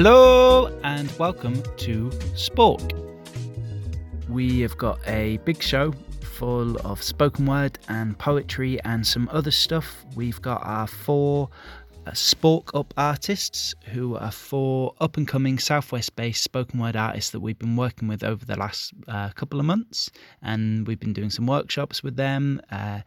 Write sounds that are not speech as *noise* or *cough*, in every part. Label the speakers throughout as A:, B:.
A: Hello and welcome to Spork. We have got a big show full of spoken word and poetry and some other stuff. We've got our four uh, Spork Up artists who are four up and coming Southwest based spoken word artists that we've been working with over the last uh, couple of months. And we've been doing some workshops with them. Uh,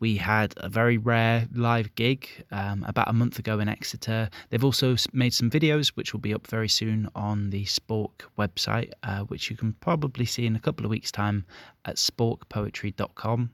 A: we had a very rare live gig um, about a month ago in Exeter. They've also made some videos, which will be up very soon on the Spork website, uh, which you can probably see in a couple of weeks' time at sporkpoetry.com.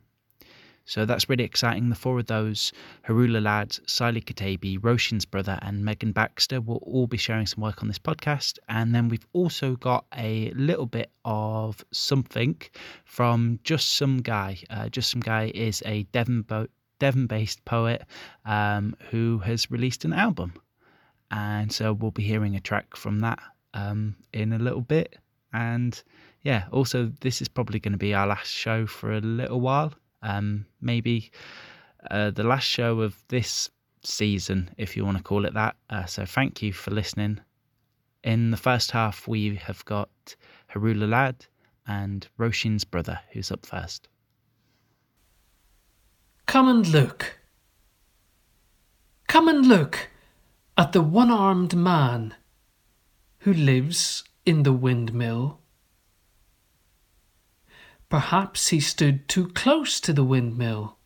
A: So that's really exciting. The four of those, Harula Lads, Siley Katabi, Roshan's brother, and Megan Baxter, will all be sharing some work on this podcast. And then we've also got a little bit of something from Just Some Guy. Uh, Just Some Guy is a Devon bo- Devon based poet um, who has released an album. And so we'll be hearing a track from that um, in a little bit. And yeah, also, this is probably going to be our last show for a little while um, maybe uh, the last show of this season, if you want to call it that. Uh, so thank you for listening. In the first half, we have got Harula Lad and Roshin's brother, who's up first.
B: Come and look. Come and look at the one armed man who lives in the windmill. Perhaps he stood too close to the windmill,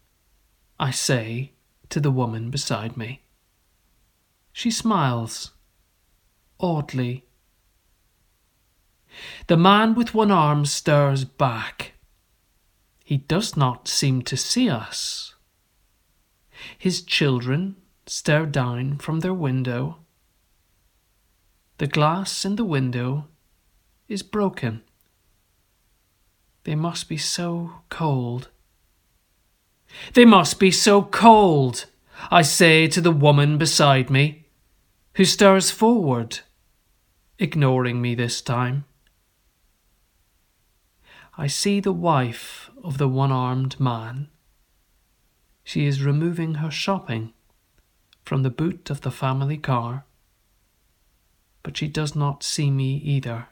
B: I say to the woman beside me. She smiles, oddly. The man with one arm stirs back. He does not seem to see us. His children stare down from their window. The glass in the window is broken. They must be so cold. They must be so cold, I say to the woman beside me, who stirs forward, ignoring me this time. I see the wife of the one armed man. She is removing her shopping from the boot of the family car, but she does not see me either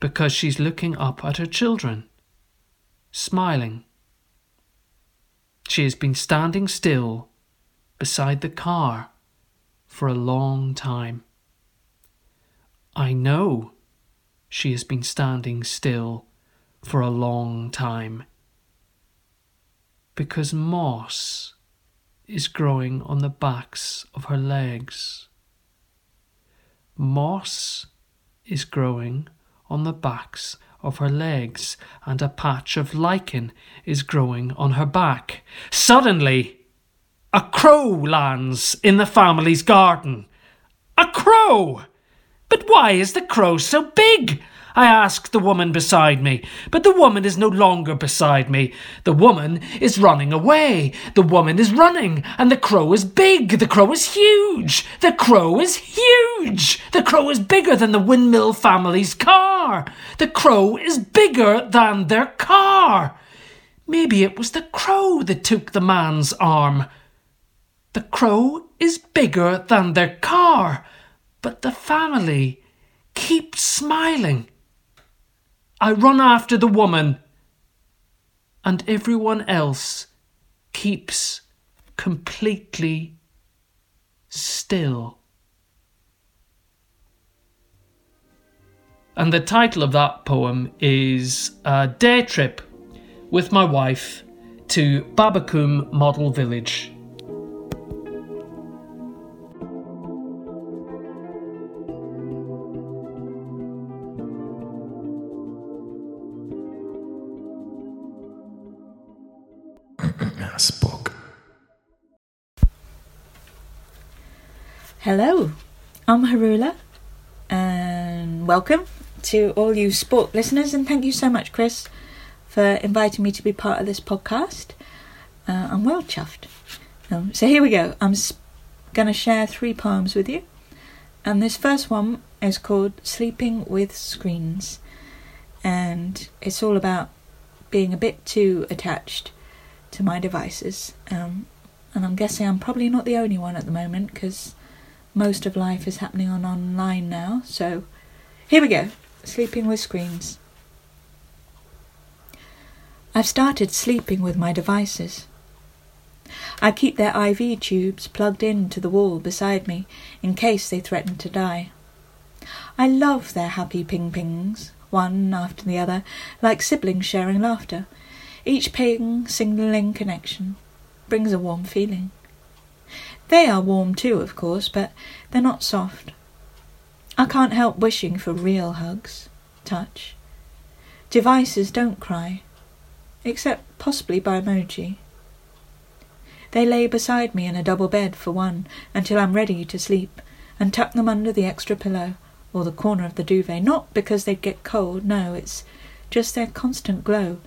B: because she's looking up at her children, smiling. She has been standing still beside the car for a long time. I know she has been standing still for a long time because moss is growing on the backs of her legs. Moss is growing on the backs of her legs, and a patch of lichen is growing on her back. Suddenly, a crow lands in the family's garden. A crow! But why is the crow so big? I ask the woman beside me, but the woman is no longer beside me. The woman is running away. The woman is running, and the crow is big. The crow is huge. The crow is huge. The crow is bigger than the windmill family's car. The crow is bigger than their car. Maybe it was the crow that took the man's arm. The crow is bigger than their car, but the family keeps smiling. I run after the woman, and everyone else keeps completely still. And the title of that poem is uh, a Day Trip with my wife to Babbacombe Model Village.
C: Hello, I'm Harula, and welcome to all you Spork listeners. And thank you so much, Chris, for inviting me to be part of this podcast. Uh, I'm well chuffed. Um, so here we go. I'm sp- going to share three poems with you, and this first one is called "Sleeping with Screens," and it's all about being a bit too attached to my devices. Um, and I'm guessing I'm probably not the only one at the moment because most of life is happening on online now, so here we go sleeping with screens. I've started sleeping with my devices. I keep their IV tubes plugged into the wall beside me in case they threaten to die. I love their happy ping pings, one after the other, like siblings sharing laughter. Each ping signaling connection brings a warm feeling. They are warm too, of course, but they're not soft. I can't help wishing for real hugs, touch. Devices don't cry, except possibly by emoji. They lay beside me in a double bed for one until I'm ready to sleep, and tuck them under the extra pillow or the corner of the duvet. Not because they'd get cold, no, it's just their constant glow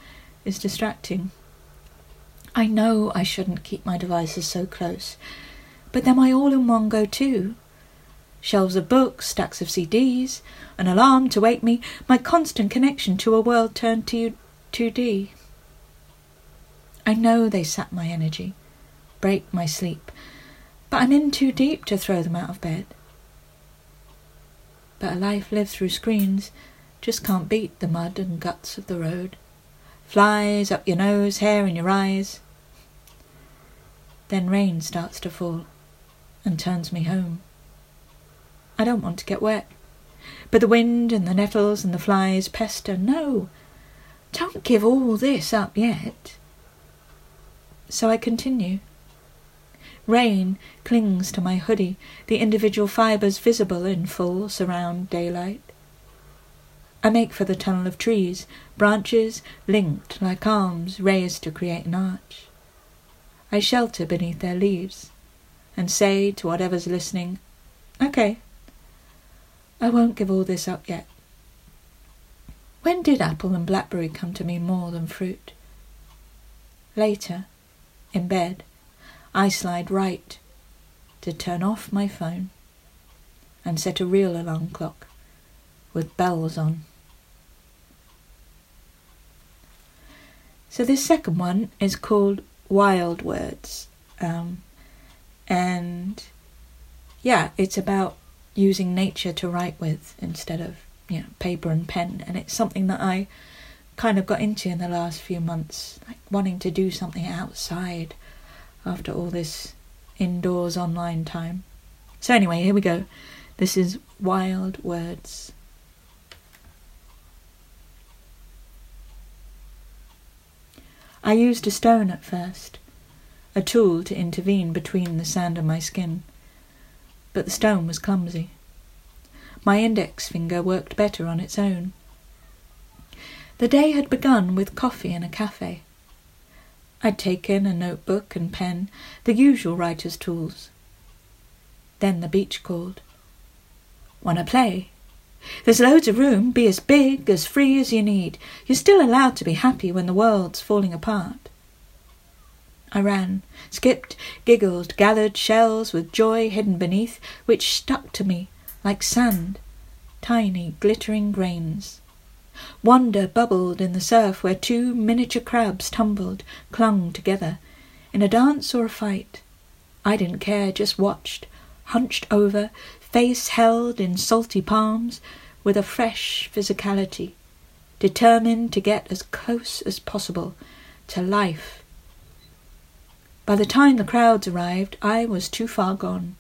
C: is distracting. I know I shouldn't keep my devices so close, but they're my all in one go to. Shelves of books, stacks of CDs, an alarm to wake me, my constant connection to a world turned to 2D. I know they sap my energy, break my sleep, but I'm in too deep to throw them out of bed. But a life lived through screens just can't beat the mud and guts of the road. Flies up your nose, hair in your eyes. Then rain starts to fall and turns me home. I don't want to get wet, but the wind and the nettles and the flies pester. No, don't give all this up yet. So I continue. Rain clings to my hoodie, the individual fibres visible in full surround daylight. I make for the tunnel of trees, branches linked like arms raised to create an arch. I shelter beneath their leaves and say to whatever's listening, Okay, I won't give all this up yet. When did apple and blackberry come to mean more than fruit? Later, in bed, I slide right to turn off my phone and set a real alarm clock with bells on. So this second one is called Wild Words. Um, and yeah, it's about using nature to write with instead of you know paper and pen, and it's something that I kind of got into in the last few months, like wanting to do something outside after all this indoors online time. So anyway, here we go. This is Wild Words. I used a stone at first, a tool to intervene between the sand and my skin, but the stone was clumsy. My index finger worked better on its own. The day had begun with coffee in a cafe. I'd taken a notebook and pen, the usual writer's tools. Then the beach called. Wanna play? There's loads of room, be as big, as free as you need. You're still allowed to be happy when the world's falling apart. I ran, skipped, giggled, gathered shells with joy hidden beneath, which stuck to me like sand, tiny glittering grains. Wonder bubbled in the surf where two miniature crabs tumbled, clung together. In a dance or a fight, I didn't care, just watched, hunched over, face held in salty palms, with a fresh physicality, determined to get as close as possible to life. By the time the crowds arrived, I was too far gone.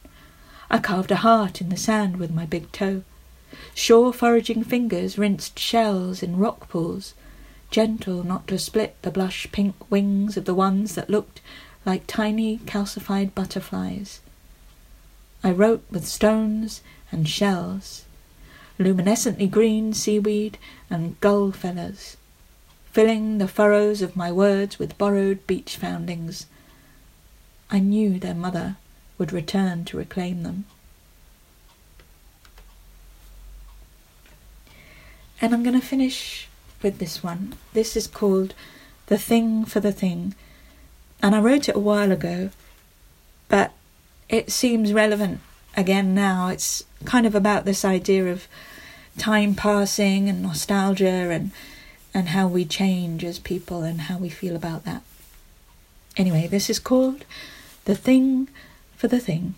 C: I carved a heart in the sand with my big toe. Sure foraging fingers rinsed shells in rock pools, gentle not to split the blush pink wings of the ones that looked like tiny calcified butterflies. I wrote with stones and shells, luminescently green seaweed and gull feathers, filling the furrows of my words with borrowed beach foundings. I knew their mother would return to reclaim them. And I'm going to finish with this one. This is called The Thing for the Thing. And I wrote it a while ago, but it seems relevant again now. It's kind of about this idea of time passing and nostalgia and and how we change as people and how we feel about that. Anyway, this is called The Thing for the Thing.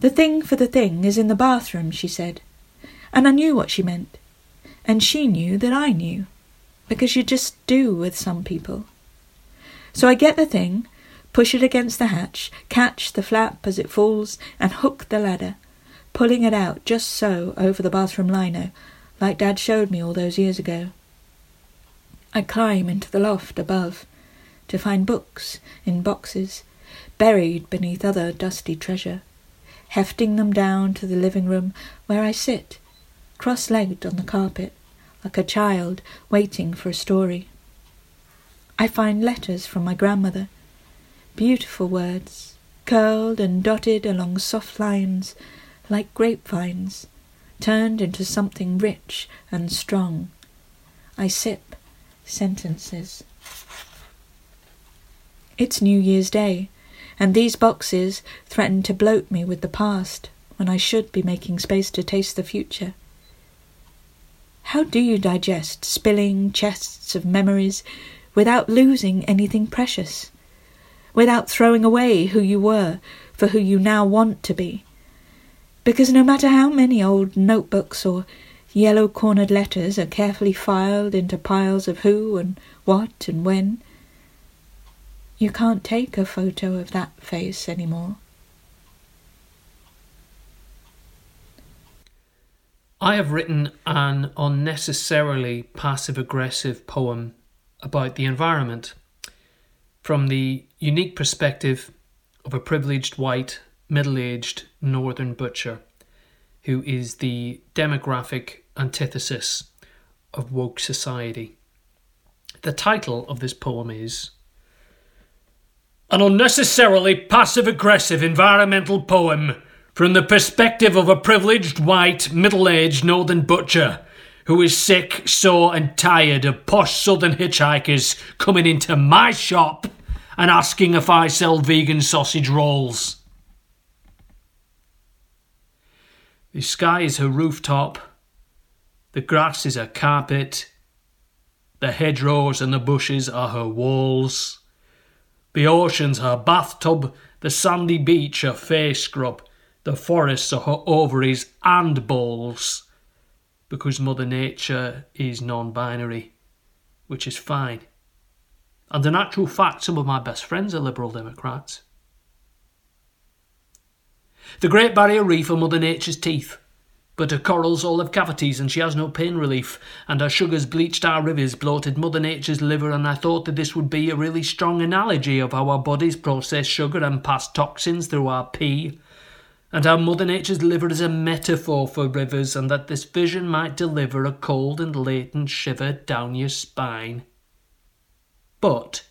C: The thing for the thing is in the bathroom, she said. And I knew what she meant. And she knew that I knew. Because you just do with some people. So I get the thing, push it against the hatch, catch the flap as it falls, and hook the ladder, pulling it out just so over the bathroom lino, like Dad showed me all those years ago. I climb into the loft above to find books in boxes, buried beneath other dusty treasure, hefting them down to the living room where I sit, cross legged on the carpet, like a child waiting for a story. I find letters from my grandmother, beautiful words, curled and dotted along soft lines like grapevines, turned into something rich and strong. I sip sentences. It's New Year's Day, and these boxes threaten to bloat me with the past when I should be making space to taste the future. How do you digest spilling chests of memories without losing anything precious? Without throwing away who you were for who you now want to be? Because no matter how many old notebooks or yellow cornered letters are carefully filed into piles of who and what and when, you can't take a photo of that face anymore.
B: I have written an unnecessarily passive aggressive poem about the environment from the unique perspective of a privileged white, middle aged northern butcher who is the demographic antithesis of woke society. The title of this poem is an unnecessarily passive aggressive environmental poem from the perspective of a privileged white middle aged northern butcher who is sick, sore, and tired of posh southern hitchhikers coming into my shop and asking if I sell vegan sausage rolls. The sky is her rooftop, the grass is her carpet, the hedgerows and the bushes are her walls. The ocean's her bathtub, the sandy beach her face scrub, the forests are her ovaries and balls. Because Mother Nature is non binary, which is fine. And in actual fact, some of my best friends are Liberal Democrats. The Great Barrier Reef are Mother Nature's teeth. But her corals all have cavities and she has no pain relief, and her sugars bleached our rivers, bloated Mother Nature's liver, and I thought that this would be a really strong analogy of how our bodies process sugar and pass toxins through our pee, and how Mother Nature's liver is a metaphor for rivers, and that this vision might deliver a cold and latent shiver down your spine. But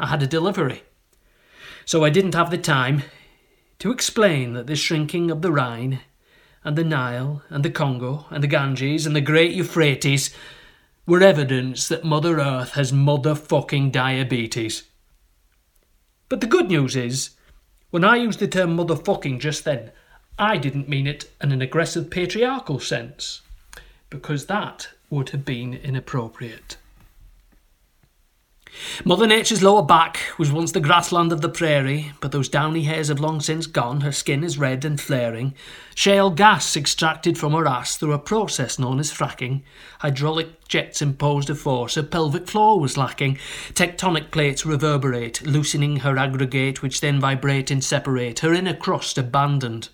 B: I had a delivery, so I didn't have the time to explain that the shrinking of the Rhine and the Nile and the Congo and the Ganges and the Great Euphrates were evidence that Mother Earth has motherfucking diabetes. But the good news is, when I used the term motherfucking just then, I didn't mean it in an aggressive patriarchal sense, because that would have been inappropriate. Mother Nature's lower back was once the grassland of the prairie, but those downy hairs have long since gone. Her skin is red and flaring. Shale gas extracted from her ass through a process known as fracking. Hydraulic jets imposed a force her pelvic floor was lacking. Tectonic plates reverberate, loosening her aggregate, which then vibrate and separate. Her inner crust abandoned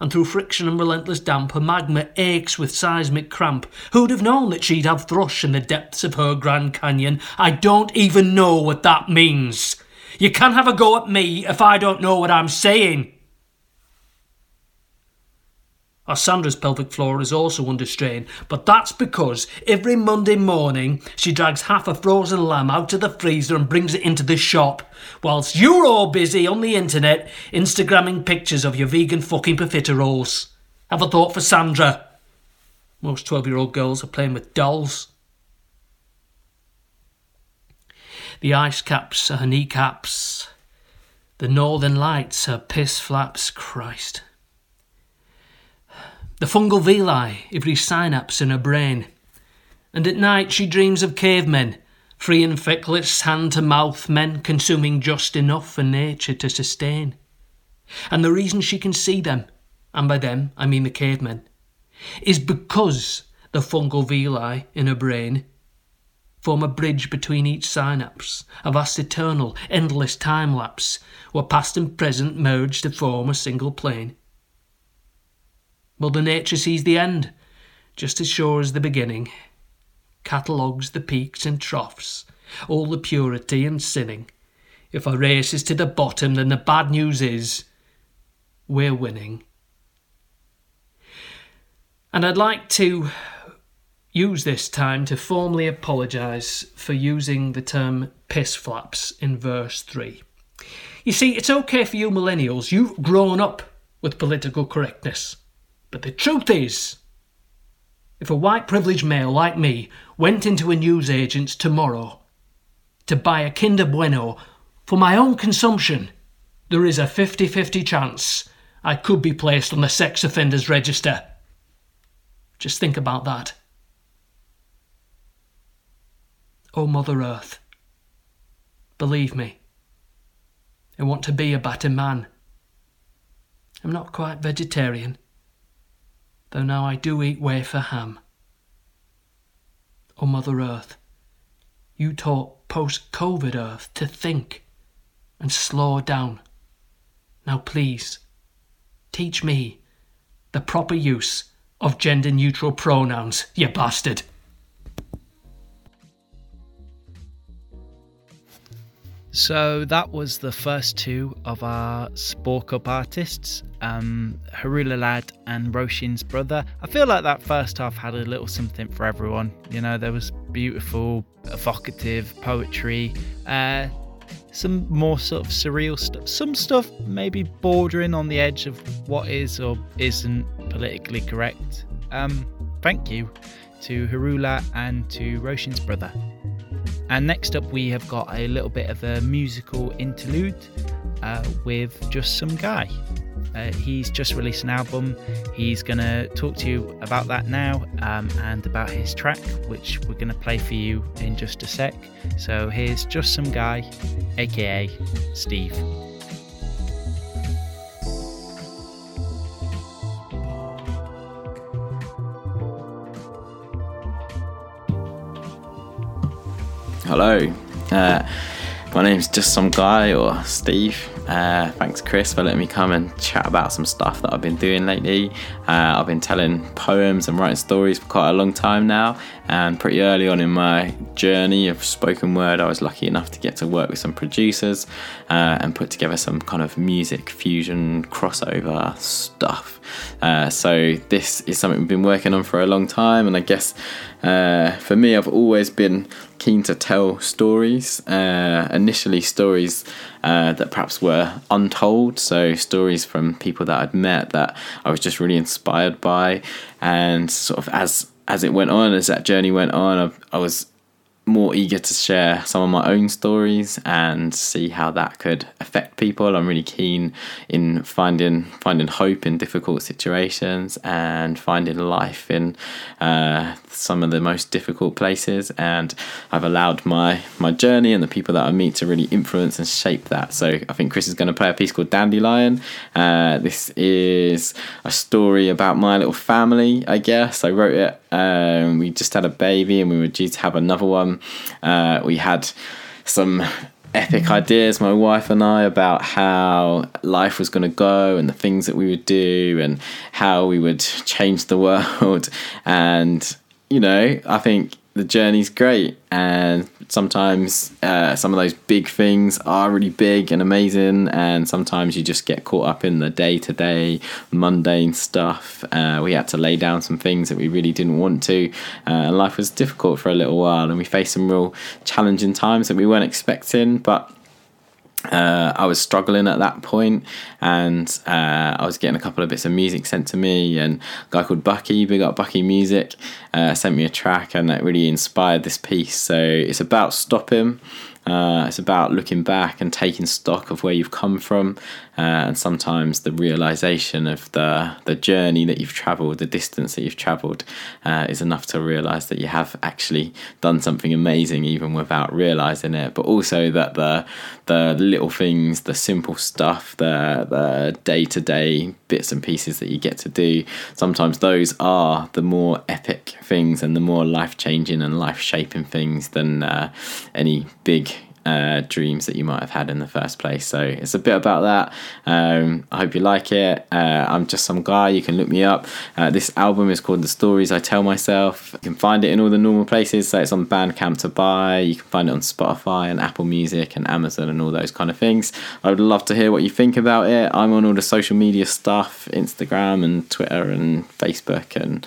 B: and through friction and relentless damp, her magma aches with seismic cramp. Who'd have known that she'd have thrush in the depths of her Grand Canyon? I don't even know what that means. You can't have a go at me if I don't know what I'm saying. Our Sandra's pelvic floor is also under strain, but that's because every Monday morning she drags half a frozen lamb out of the freezer and brings it into the shop, whilst you're all busy on the internet Instagramming pictures of your vegan fucking profiteroles. Have a thought for Sandra. Most 12 year old girls are playing with dolls. The ice caps are her kneecaps. The northern lights are piss flaps, Christ. The fungal villi, every synapse in her brain. And at night she dreams of cavemen, free and feckless, hand to mouth men, consuming just enough for nature to sustain. And the reason she can see them, and by them I mean the cavemen, is because the fungal villi in her brain form a bridge between each synapse, a vast eternal, endless time lapse, where past and present merge to form a single plane. Mother Nature sees the end, just as sure as the beginning, catalogues the peaks and troughs, all the purity and sinning. If a race is to the bottom, then the bad news is we're winning. And I'd like to use this time to formally apologise for using the term piss flaps in verse 3. You see, it's okay for you millennials, you've grown up with political correctness. But the truth is, if a white privileged male like me went into a newsagent's tomorrow to buy a Kinder Bueno for my own consumption, there is a 50 50 chance I could be placed on the sex offenders register. Just think about that. Oh, Mother Earth, believe me, I want to be a better man. I'm not quite vegetarian, though now I do eat wafer ham. Oh, Mother Earth, you taught post COVID Earth to think and slow down. Now, please, teach me the proper use of gender neutral pronouns, you bastard.
A: So that was the first two of our Spork Up artists, um, Harula Lad and Roshin's brother. I feel like that first half had a little something for everyone. You know, there was beautiful, evocative poetry, uh, some more sort of surreal stuff, some stuff maybe bordering on the edge of what is or isn't politically correct. Um, thank you to Harula and to Roshin's brother. And next up, we have got a little bit of a musical interlude uh, with Just Some Guy. Uh, he's just released an album. He's going to talk to you about that now um, and about his track, which we're going to play for you in just a sec. So here's Just Some Guy, aka Steve.
D: Hello. Uh, my name's just some guy or Steve. Uh, thanks, Chris, for letting me come and chat about some stuff that I've been doing lately. Uh, I've been telling poems and writing stories for quite a long time now, and pretty early on in my journey of spoken word, I was lucky enough to get to work with some producers uh, and put together some kind of music fusion crossover stuff. Uh, so, this is something we've been working on for a long time, and I guess uh, for me, I've always been keen to tell stories. Uh, initially, stories uh, that perhaps were untold, so stories from people that I'd met that I was just really inspired by, and sort of as as it went on, as that journey went on, I, I was more eager to share some of my own stories and see how that could affect people. I'm really keen in finding finding hope in difficult situations and finding life in uh, some of the most difficult places. And I've allowed my my journey and the people that I meet to really influence and shape that. So I think Chris is going to play a piece called Dandelion. Uh, this is a story about my little family. I guess I wrote it. Um, we just had a baby and we were due to have another one uh, we had some epic ideas, my wife and I, about how life was going to go and the things that we would do and how we would change the world. *laughs* And, you know, I think the journey's great and sometimes uh, some of those big things are really big and amazing and sometimes you just get caught up in the day-to-day mundane stuff. Uh, we had to lay down some things that we really didn't want to uh, and life was difficult for a little while and we faced some real challenging times that we weren't expecting but uh, I was struggling at that point, and uh, I was getting a couple of bits of music sent to me. And a guy called Bucky, big up Bucky Music, uh, sent me a track, and that really inspired this piece. So it's about stopping. Uh, it's about looking back and taking stock of where you've come from, uh, and sometimes the realization of the the journey that you've travelled, the distance that you've travelled, uh, is enough to realise that you have actually done something amazing, even without realising it. But also that the the little things, the simple stuff, the the day to day bits and pieces that you get to do, sometimes those are the more epic things and the more life changing and life shaping things than uh, any big uh, dreams that you might have had in the first place. So it's a bit about that. Um, I hope you like it. Uh, I'm just some guy. You can look me up. Uh, this album is called The Stories I Tell Myself. You can find it in all the normal places. So it's on Bandcamp to buy. You can find it on Spotify and Apple Music and Amazon and all those kind of things. I would love to hear what you think about it. I'm on all the social media stuff Instagram and Twitter and Facebook and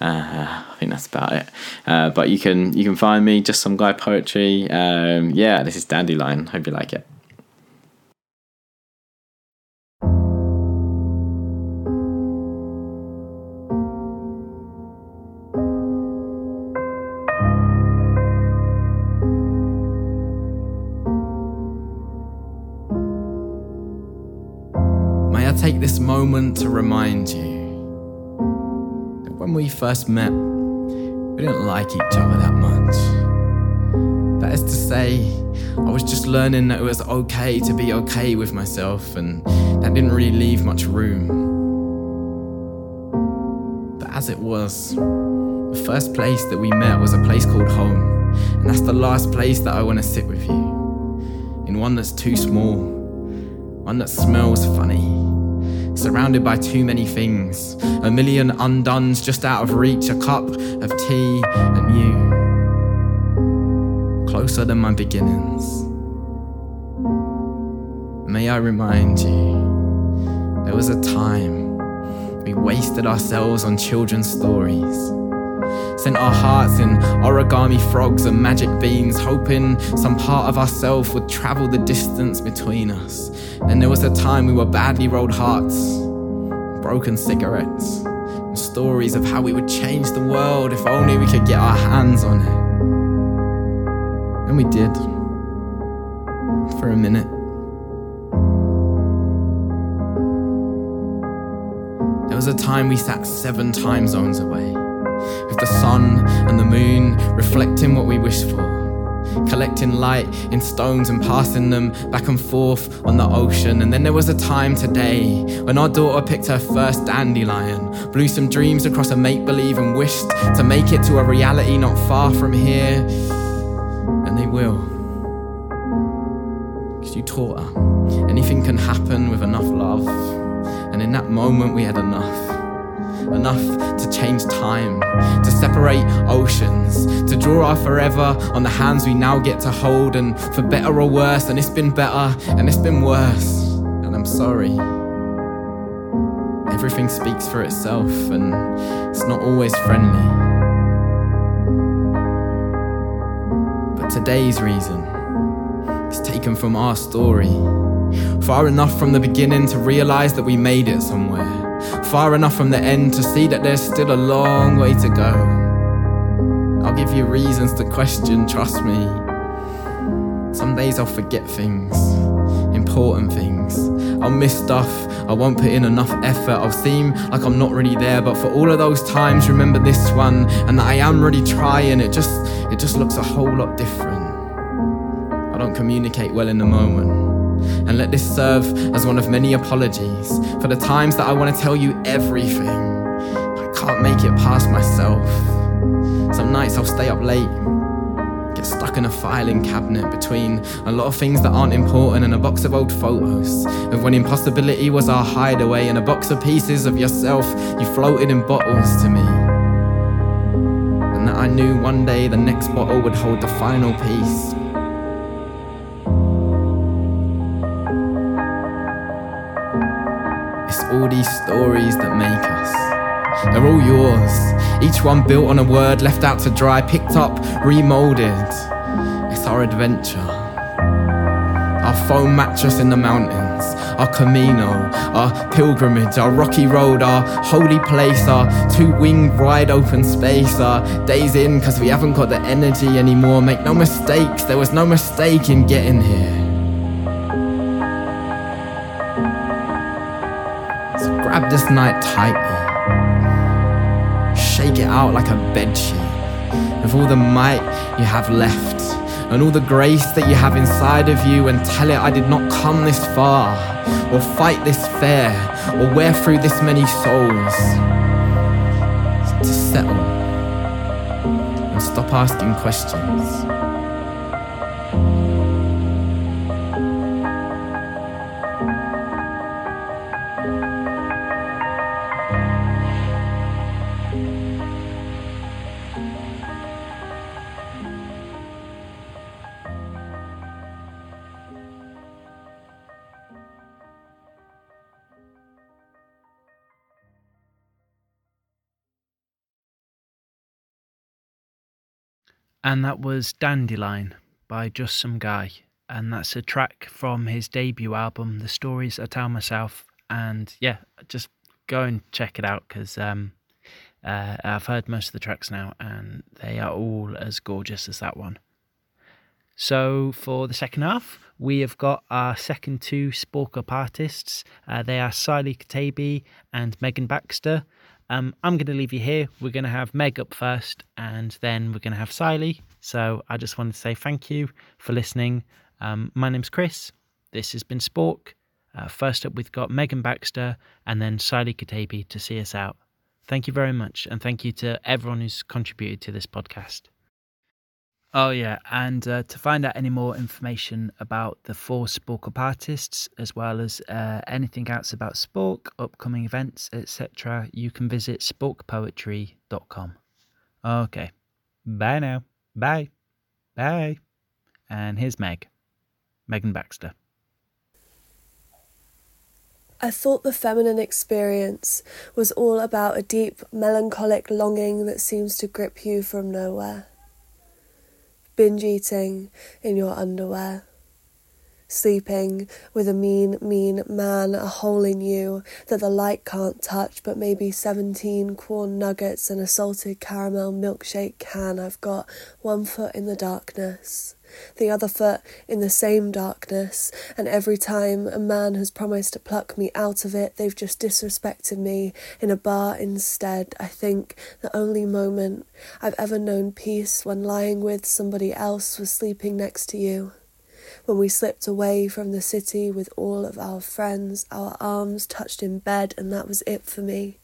D: uh, I think that's about it. Uh, but you can you can find me just some guy poetry. Um, yeah, this is Dandelion. Hope you like it.
E: May I take this moment to remind you when we first met, we didn't like each other that much. That is to say, I was just learning that it was okay to be okay with myself, and that didn't really leave much room. But as it was, the first place that we met was a place called home, and that's the last place that I want to sit with you. In one that's too small, one that smells funny, surrounded by too many things, a million undones just out of reach, a cup of tea and you, closer than my beginnings. May I remind you, there was a time we wasted ourselves on children's stories. Sent our hearts in origami frogs and magic beans, hoping some part of ourself would travel the distance between us. And there was a time we were badly rolled hearts, broken cigarettes, and stories of how we would change the world if only we could get our hands on it. And we did. For a minute. There was a time we sat seven time zones away, with the sun and the moon reflecting what we wish for collecting light in stones and passing them back and forth on the ocean. And then there was a time today when our daughter picked her first dandelion, blew some dreams across a make believe, and wished to make it to a reality not far from here. And they will. You taught her anything can happen with enough love. And in that moment, we had enough enough to change time, to separate oceans, to draw our forever on the hands we now get to hold, and for better or worse, and it's been better and it's been worse, and I'm sorry. Everything speaks for itself, and it's not always friendly. But today's reason is taken from our story. Far enough from the beginning to realize that we made it somewhere far enough from the end to see that there's still a long way to go. I'll give you reasons to question, trust me. Some days I'll forget things, important things. I'll miss stuff, I won't put in enough effort, I'll seem like I'm not really there, but for all of those times, remember this one, and that I am really trying, it just it just looks a whole lot different. I don't communicate well in the moment and let this serve as one of many apologies for the times that I want to tell you everything. I can't make it past myself. Some nights I'll stay up late, get stuck in a filing cabinet between a lot of things that aren't important and a box of old photos of when impossibility was our hideaway and a box of pieces of yourself you floated in bottles to me. And that I knew one day the next bottle would hold the final piece. All these stories that make us. They're all yours, each one built on a word left out to dry, picked up, remolded. It's our adventure. Our foam mattress in the mountains, our Camino, our pilgrimage, our rocky road, our holy place, our two winged wide open space, our days in because we haven't got the energy anymore. Make no mistakes, there was no mistake in getting here. Grab this night tightly, shake it out like a bedsheet with all the might you have left and all the grace that you have inside of you and tell it I did not come this far or fight this fair or wear through this many souls. To settle and stop asking questions.
A: And that was Dandelion by Just Some Guy. And that's a track from his debut album, The Stories I Tell Myself. And yeah, just go and check it out because um, uh, I've heard most of the tracks now and they are all as gorgeous as that one. So for the second half, we have got our second two Spork Up artists. Uh, they are Siley Katabi and Megan Baxter. Um, I'm going to leave you here. We're going to have Meg up first, and then we're going to have Siley. So I just wanted to say thank you for listening. Um, my name's Chris. This has been Spork. Uh, first up, we've got Megan Baxter and then Siley Katabi to see us out. Thank you very much, and thank you to everyone who's contributed to this podcast. Oh, yeah. And uh, to find out any more information about the four Spork Up artists, as well as uh, anything else about Spork, upcoming events, etc., you can visit sporkpoetry.com. Okay. Bye now. Bye. Bye. And here's Meg. Megan Baxter.
F: I thought the feminine experience was all about a deep, melancholic longing that seems to grip you from nowhere binge eating in your underwear, sleeping with a mean, mean man, a hole in you that the light can't touch, but maybe 17 corn nuggets and a salted caramel milkshake can. I've got one foot in the darkness the other foot in the same darkness, and every time a man has promised to pluck me out of it, they've just disrespected me in a bar instead. I think the only moment I've ever known peace when lying with somebody else was sleeping next to you. When we slipped away from the city with all of our friends, our arms touched in bed, and that was it for me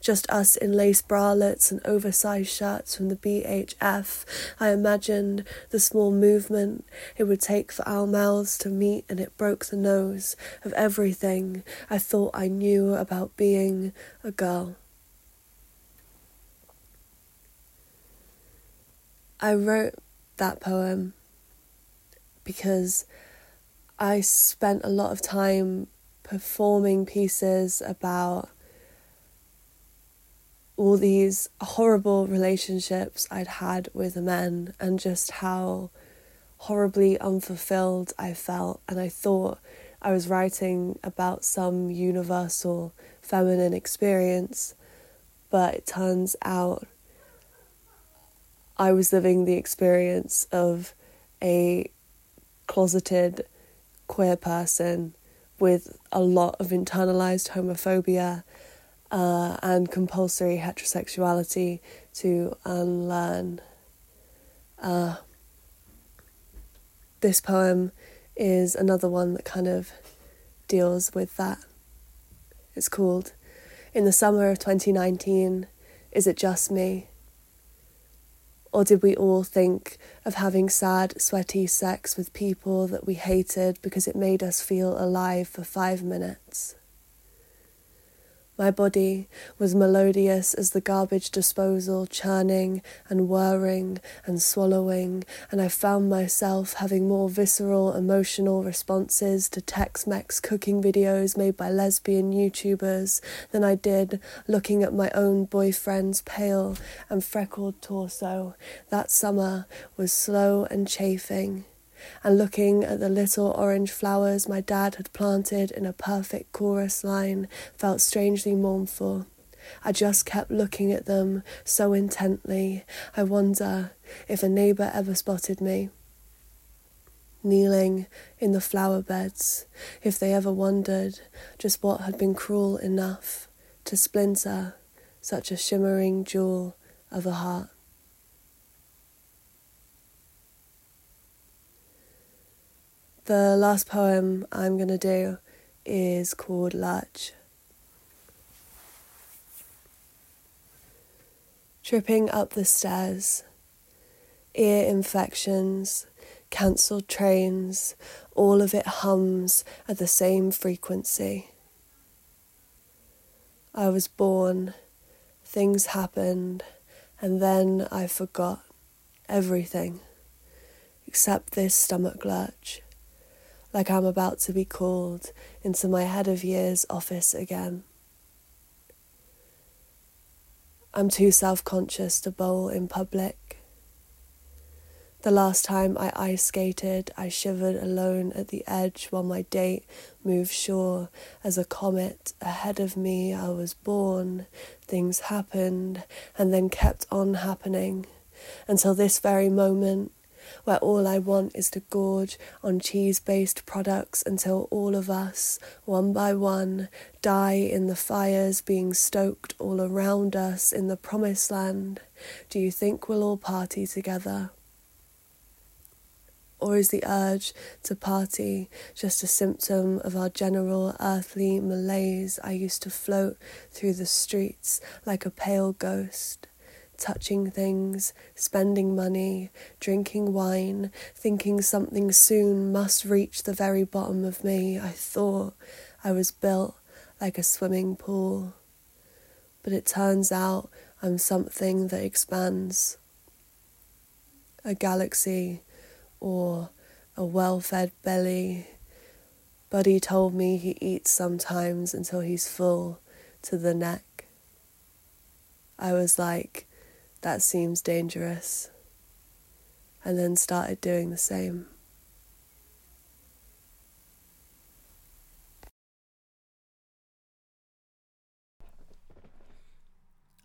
F: just us in lace bralettes and oversized shirts from the BHF. I imagined the small movement it would take for our mouths to meet, and it broke the nose of everything I thought I knew about being a girl. I wrote that poem because I spent a lot of time performing pieces about all these horrible relationships I'd had with men and just how horribly unfulfilled I felt. And I thought I was writing about some universal feminine experience, but it turns out I was living the experience of a closeted queer person with a lot of internalized homophobia uh, and compulsory heterosexuality to unlearn. Uh, this poem is another one that kind of deals with that. It's called In the Summer of 2019 Is It Just Me? Or did we all think of having sad, sweaty sex with people that we hated because it made us feel alive for five minutes? My body was melodious as the garbage disposal, churning and whirring and swallowing, and I found myself having more visceral emotional responses to Tex Mex cooking videos made by lesbian YouTubers than I did looking at my own boyfriend's pale and freckled torso. That summer was slow and chafing. And looking at the little orange flowers my dad had planted in a perfect chorus line felt strangely mournful. I just kept looking at them so intently, I wonder if a neighbour ever spotted me. Kneeling in the flower beds, if they ever wondered just what had been cruel enough to splinter such a shimmering jewel of a heart. The last poem I'm going to do is called Lurch. Tripping up the stairs, ear infections, cancelled trains, all of it hums at the same frequency. I was born, things happened, and then I forgot everything except this stomach lurch, like I'm about to be called into my head of years office again. I'm too self conscious to bowl in public. The last time I ice skated, I shivered alone at the edge while my date moved sure as a comet ahead of me. I was born, things happened, and then kept on happening until this very moment where all I want is to gorge on cheese based products until all of us, one by one, die in the fires being stoked all around us in the promised land. Do you think we'll all party together? Or is the urge to party just a symptom of our general earthly malaise? I used to float through the streets like a pale ghost touching things, spending money, drinking wine, thinking something soon must reach the very bottom of me. I thought I was built like a swimming pool. But it turns out I'm something that expands. A galaxy or a well fed belly. Buddy told me he eats sometimes until he's full to the neck. I was like, that seems dangerous, and then started doing the same.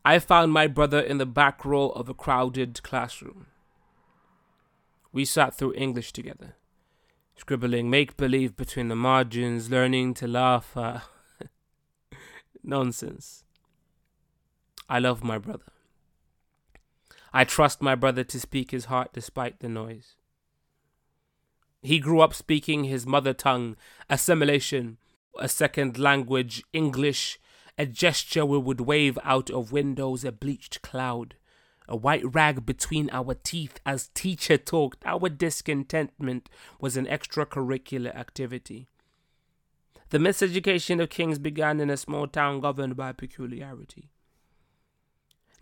G: I found my brother in the back row of a crowded classroom. We sat through English together, scribbling make believe between the margins, learning to laugh at *laughs* nonsense. I love my brother. I trust my brother to speak his heart despite the noise. He grew up speaking his mother tongue, assimilation, a second language, English, a gesture we would wave out of windows, a bleached cloud, a white rag between our teeth as teacher talked. Our discontentment was an extracurricular activity. The miseducation of kings began in a small town governed by peculiarity.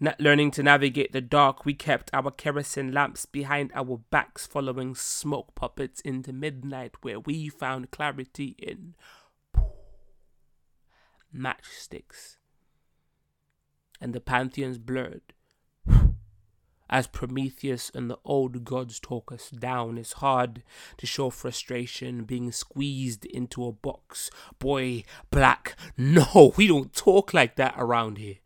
G: Not learning to navigate the dark, we kept our kerosene lamps behind our backs, following smoke puppets into midnight, where we found clarity in matchsticks. And the pantheons blurred. *sighs* As Prometheus and the old gods talk us down, it's hard to show frustration being squeezed into a box. Boy, black, no, we don't talk like that around here.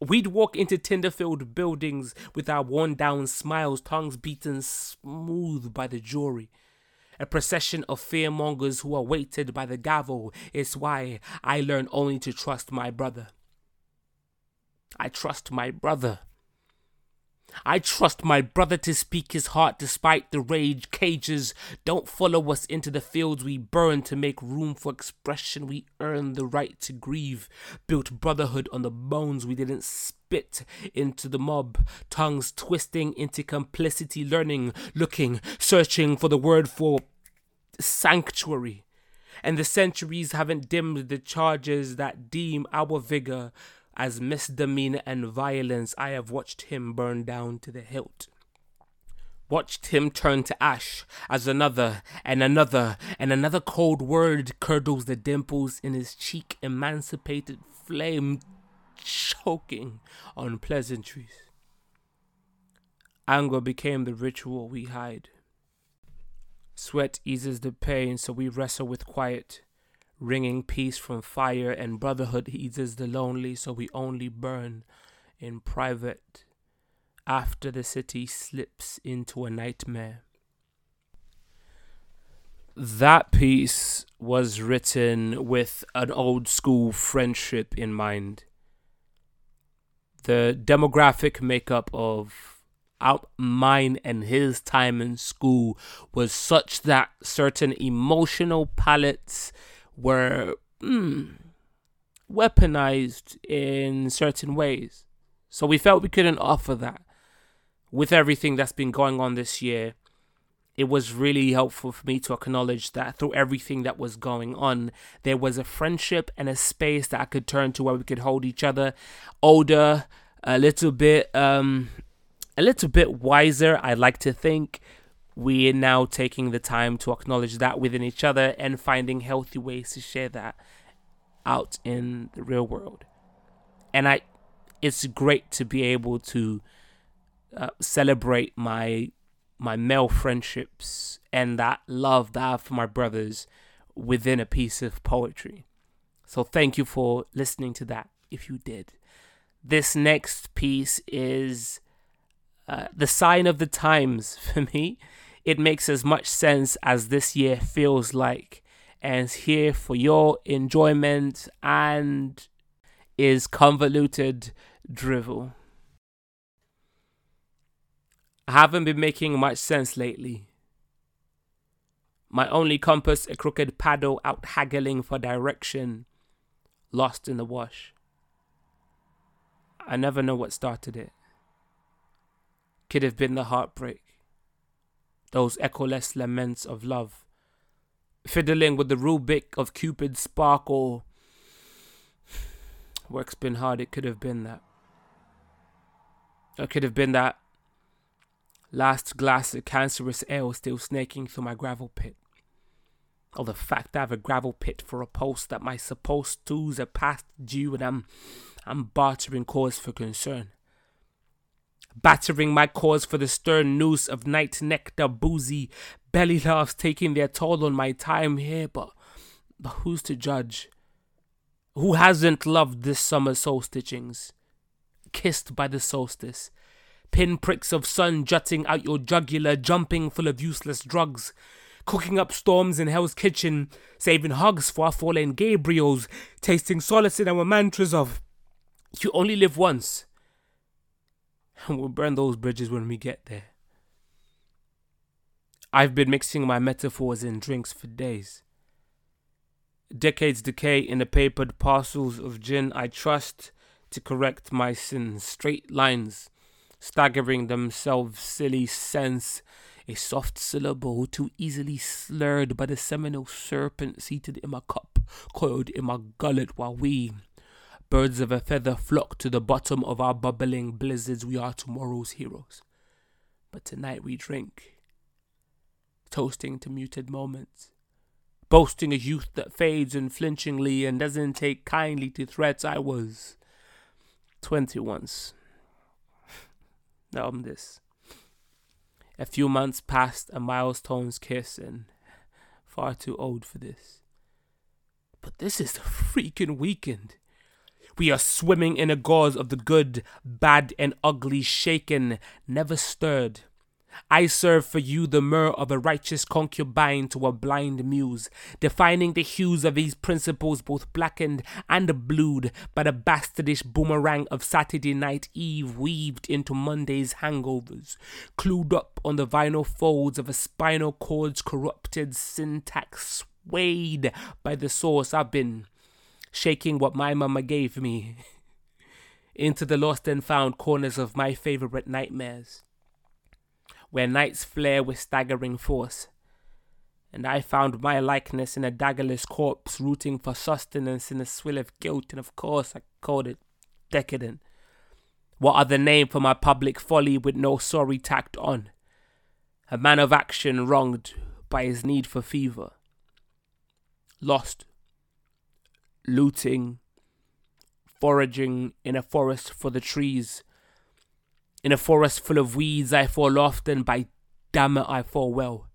G: We'd walk into tinder filled buildings with our worn down smiles, tongues beaten smooth by the jury. A procession of fearmongers who are weighted by the gavel is why I learn only to trust my brother. I trust my brother. I trust my brother to speak his heart despite the rage. Cages don't follow us into the fields we burn to make room for expression. We earn the right to grieve. Built brotherhood on the bones we didn't spit into the mob. Tongues twisting into complicity, learning, looking, searching for the word for sanctuary. And the centuries haven't dimmed the charges that deem our vigor as misdemeanor and violence, I have watched him burn down to the hilt. Watched him turn to ash as another and another and another cold word curdles the dimples in his cheek, emancipated flame choking on pleasantries. Anger became the ritual we hide. Sweat eases the pain, so we wrestle with quiet, wringing peace from fire, and brotherhood eases the lonely, so we only burn in private after the city slips into a nightmare. That piece was written with an old school friendship in mind. The demographic makeup of out mine and his time in school was such that certain emotional palettes were mm, weaponized in certain ways. So we felt we couldn't offer that. With everything that's been going on this year, it was really helpful for me to acknowledge that through everything that was going on, there was a friendship and a space that I could turn to where we could hold each other older, a little bit um a little bit wiser, I like to think. We're now taking the time to acknowledge that within each other and finding healthy ways to share that out in the real world. And I it's great to be able to uh, celebrate my my male friendships and that love that I have for my brothers within a piece of poetry. So thank you for listening to that if you did. This next piece is uh, the sign of the times *laughs* for me. It makes as much sense as this year feels like, and it's here for your enjoyment and is convoluted drivel. I haven't been making much sense lately. My only compass a crooked paddle out haggling for direction, lost in the wash. I never know what started it. Could have been the heartbreak, those echoless laments of love, fiddling with the rubric of Cupid's sparkle. *sighs* Work's been hard, it could have been that. It could have been that last glass of cancerous ale still snaking through my gravel pit. Or the fact I have a gravel pit for a post that my supposed twos are past due and I'm I'm bartering cause for concern. Battering my cause for the stern noose of night nectar boozy. Belly laughs taking their toll on my time here, but, but who's to judge? Who hasn't loved this summer soul stitchings? Kissed by the solstice, pinpricks of sun jutting out your jugular, jumping full of useless drugs, cooking up storms in Hell's Kitchen, saving hugs for our fallen Gabriels, tasting solace in our mantras of, you only live once, *laughs* and we'll burn those bridges when we get there. I've been mixing my metaphors in drinks for days. Decades decay in the papered parcels of gin I trust to correct my sins. Straight lines staggering themselves silly sense, a soft syllable too easily slurred by the seminal serpent seated in my cup, coiled in my gullet while we, birds of a feather, flock to the bottom of our bubbling blizzards. We are tomorrow's heroes. But tonight we drink, toasting to muted moments, boasting a youth that fades unflinchingly and doesn't take kindly to threats. I was twenty once. Now I'm this. A few months past a milestone's kiss and far too old for this. But this is the freaking weekend. We are swimming in a gauze of the good, bad, and ugly, shaken, never stirred. I serve for you the myrrh of a righteous concubine to a blind muse, defining the hues of these principles both blackened and blued by the bastardish boomerang of Saturday night eve weaved into Monday's hangovers, clued up on the vinyl folds of a spinal cord's corrupted syntax swayed by the source I've been shaking what my mama gave me *laughs* into the lost and found corners of my favorite nightmares where nights flare with staggering force. And I found my likeness in a daggerless corpse rooting for sustenance in a swill of guilt, and of course I called it decadent. What other name for my public folly with no sorry tacked on? A man of action wronged by his need for fever. Lost. Looting. Foraging in a forest for the trees in a forest full of weeds, I fall often, by damn it, I fall well.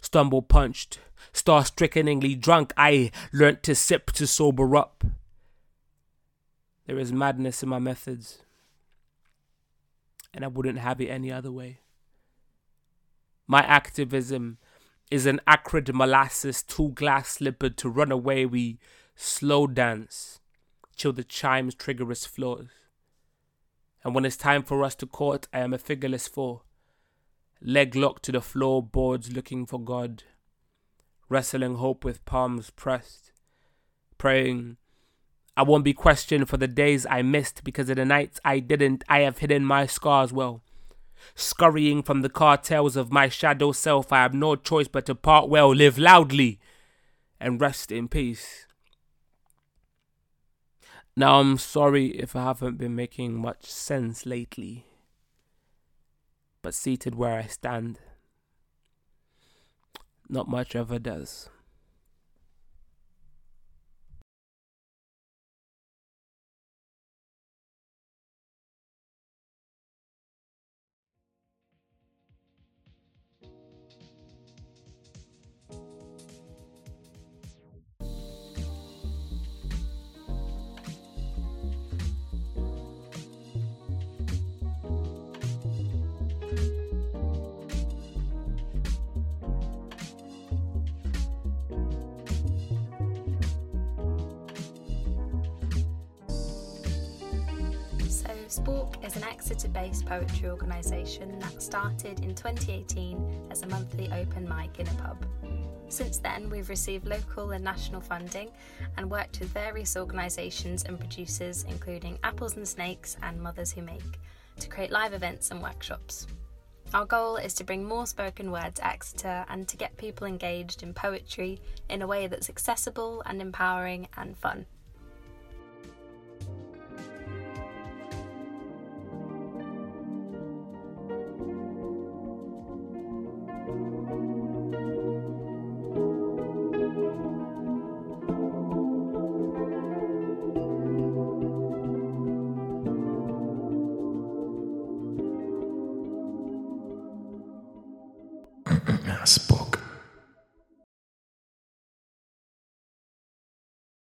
G: Stumble punched, star strickeningly drunk, I learnt to sip to sober up. There is madness in my methods, and I wouldn't have it any other way. My activism is an acrid molasses, too glass slippered to run away. We slow dance till the chimes trigger us floors. And when it's time for us to court, I am a figureless four, leg locked to the floorboards looking for God, wrestling hope with palms pressed, praying I won't be questioned for the days I missed because of the nights I didn't. I have hidden my scars well. Scurrying from the cartels of my shadow self, I have no choice but to part well, live loudly, and rest in peace. Now, I'm sorry if I haven't been making much sense lately, but seated where I stand, not much ever does.
H: Spork is an Exeter based poetry organisation that started in 2018 as a monthly open mic in a pub. Since then, we've received local and national funding and worked with various organisations and producers, including Apples and Snakes and Mothers Who Make, to create live events and workshops. Our goal is to bring more spoken word to Exeter and to get people engaged in poetry in a way that's accessible and empowering and fun.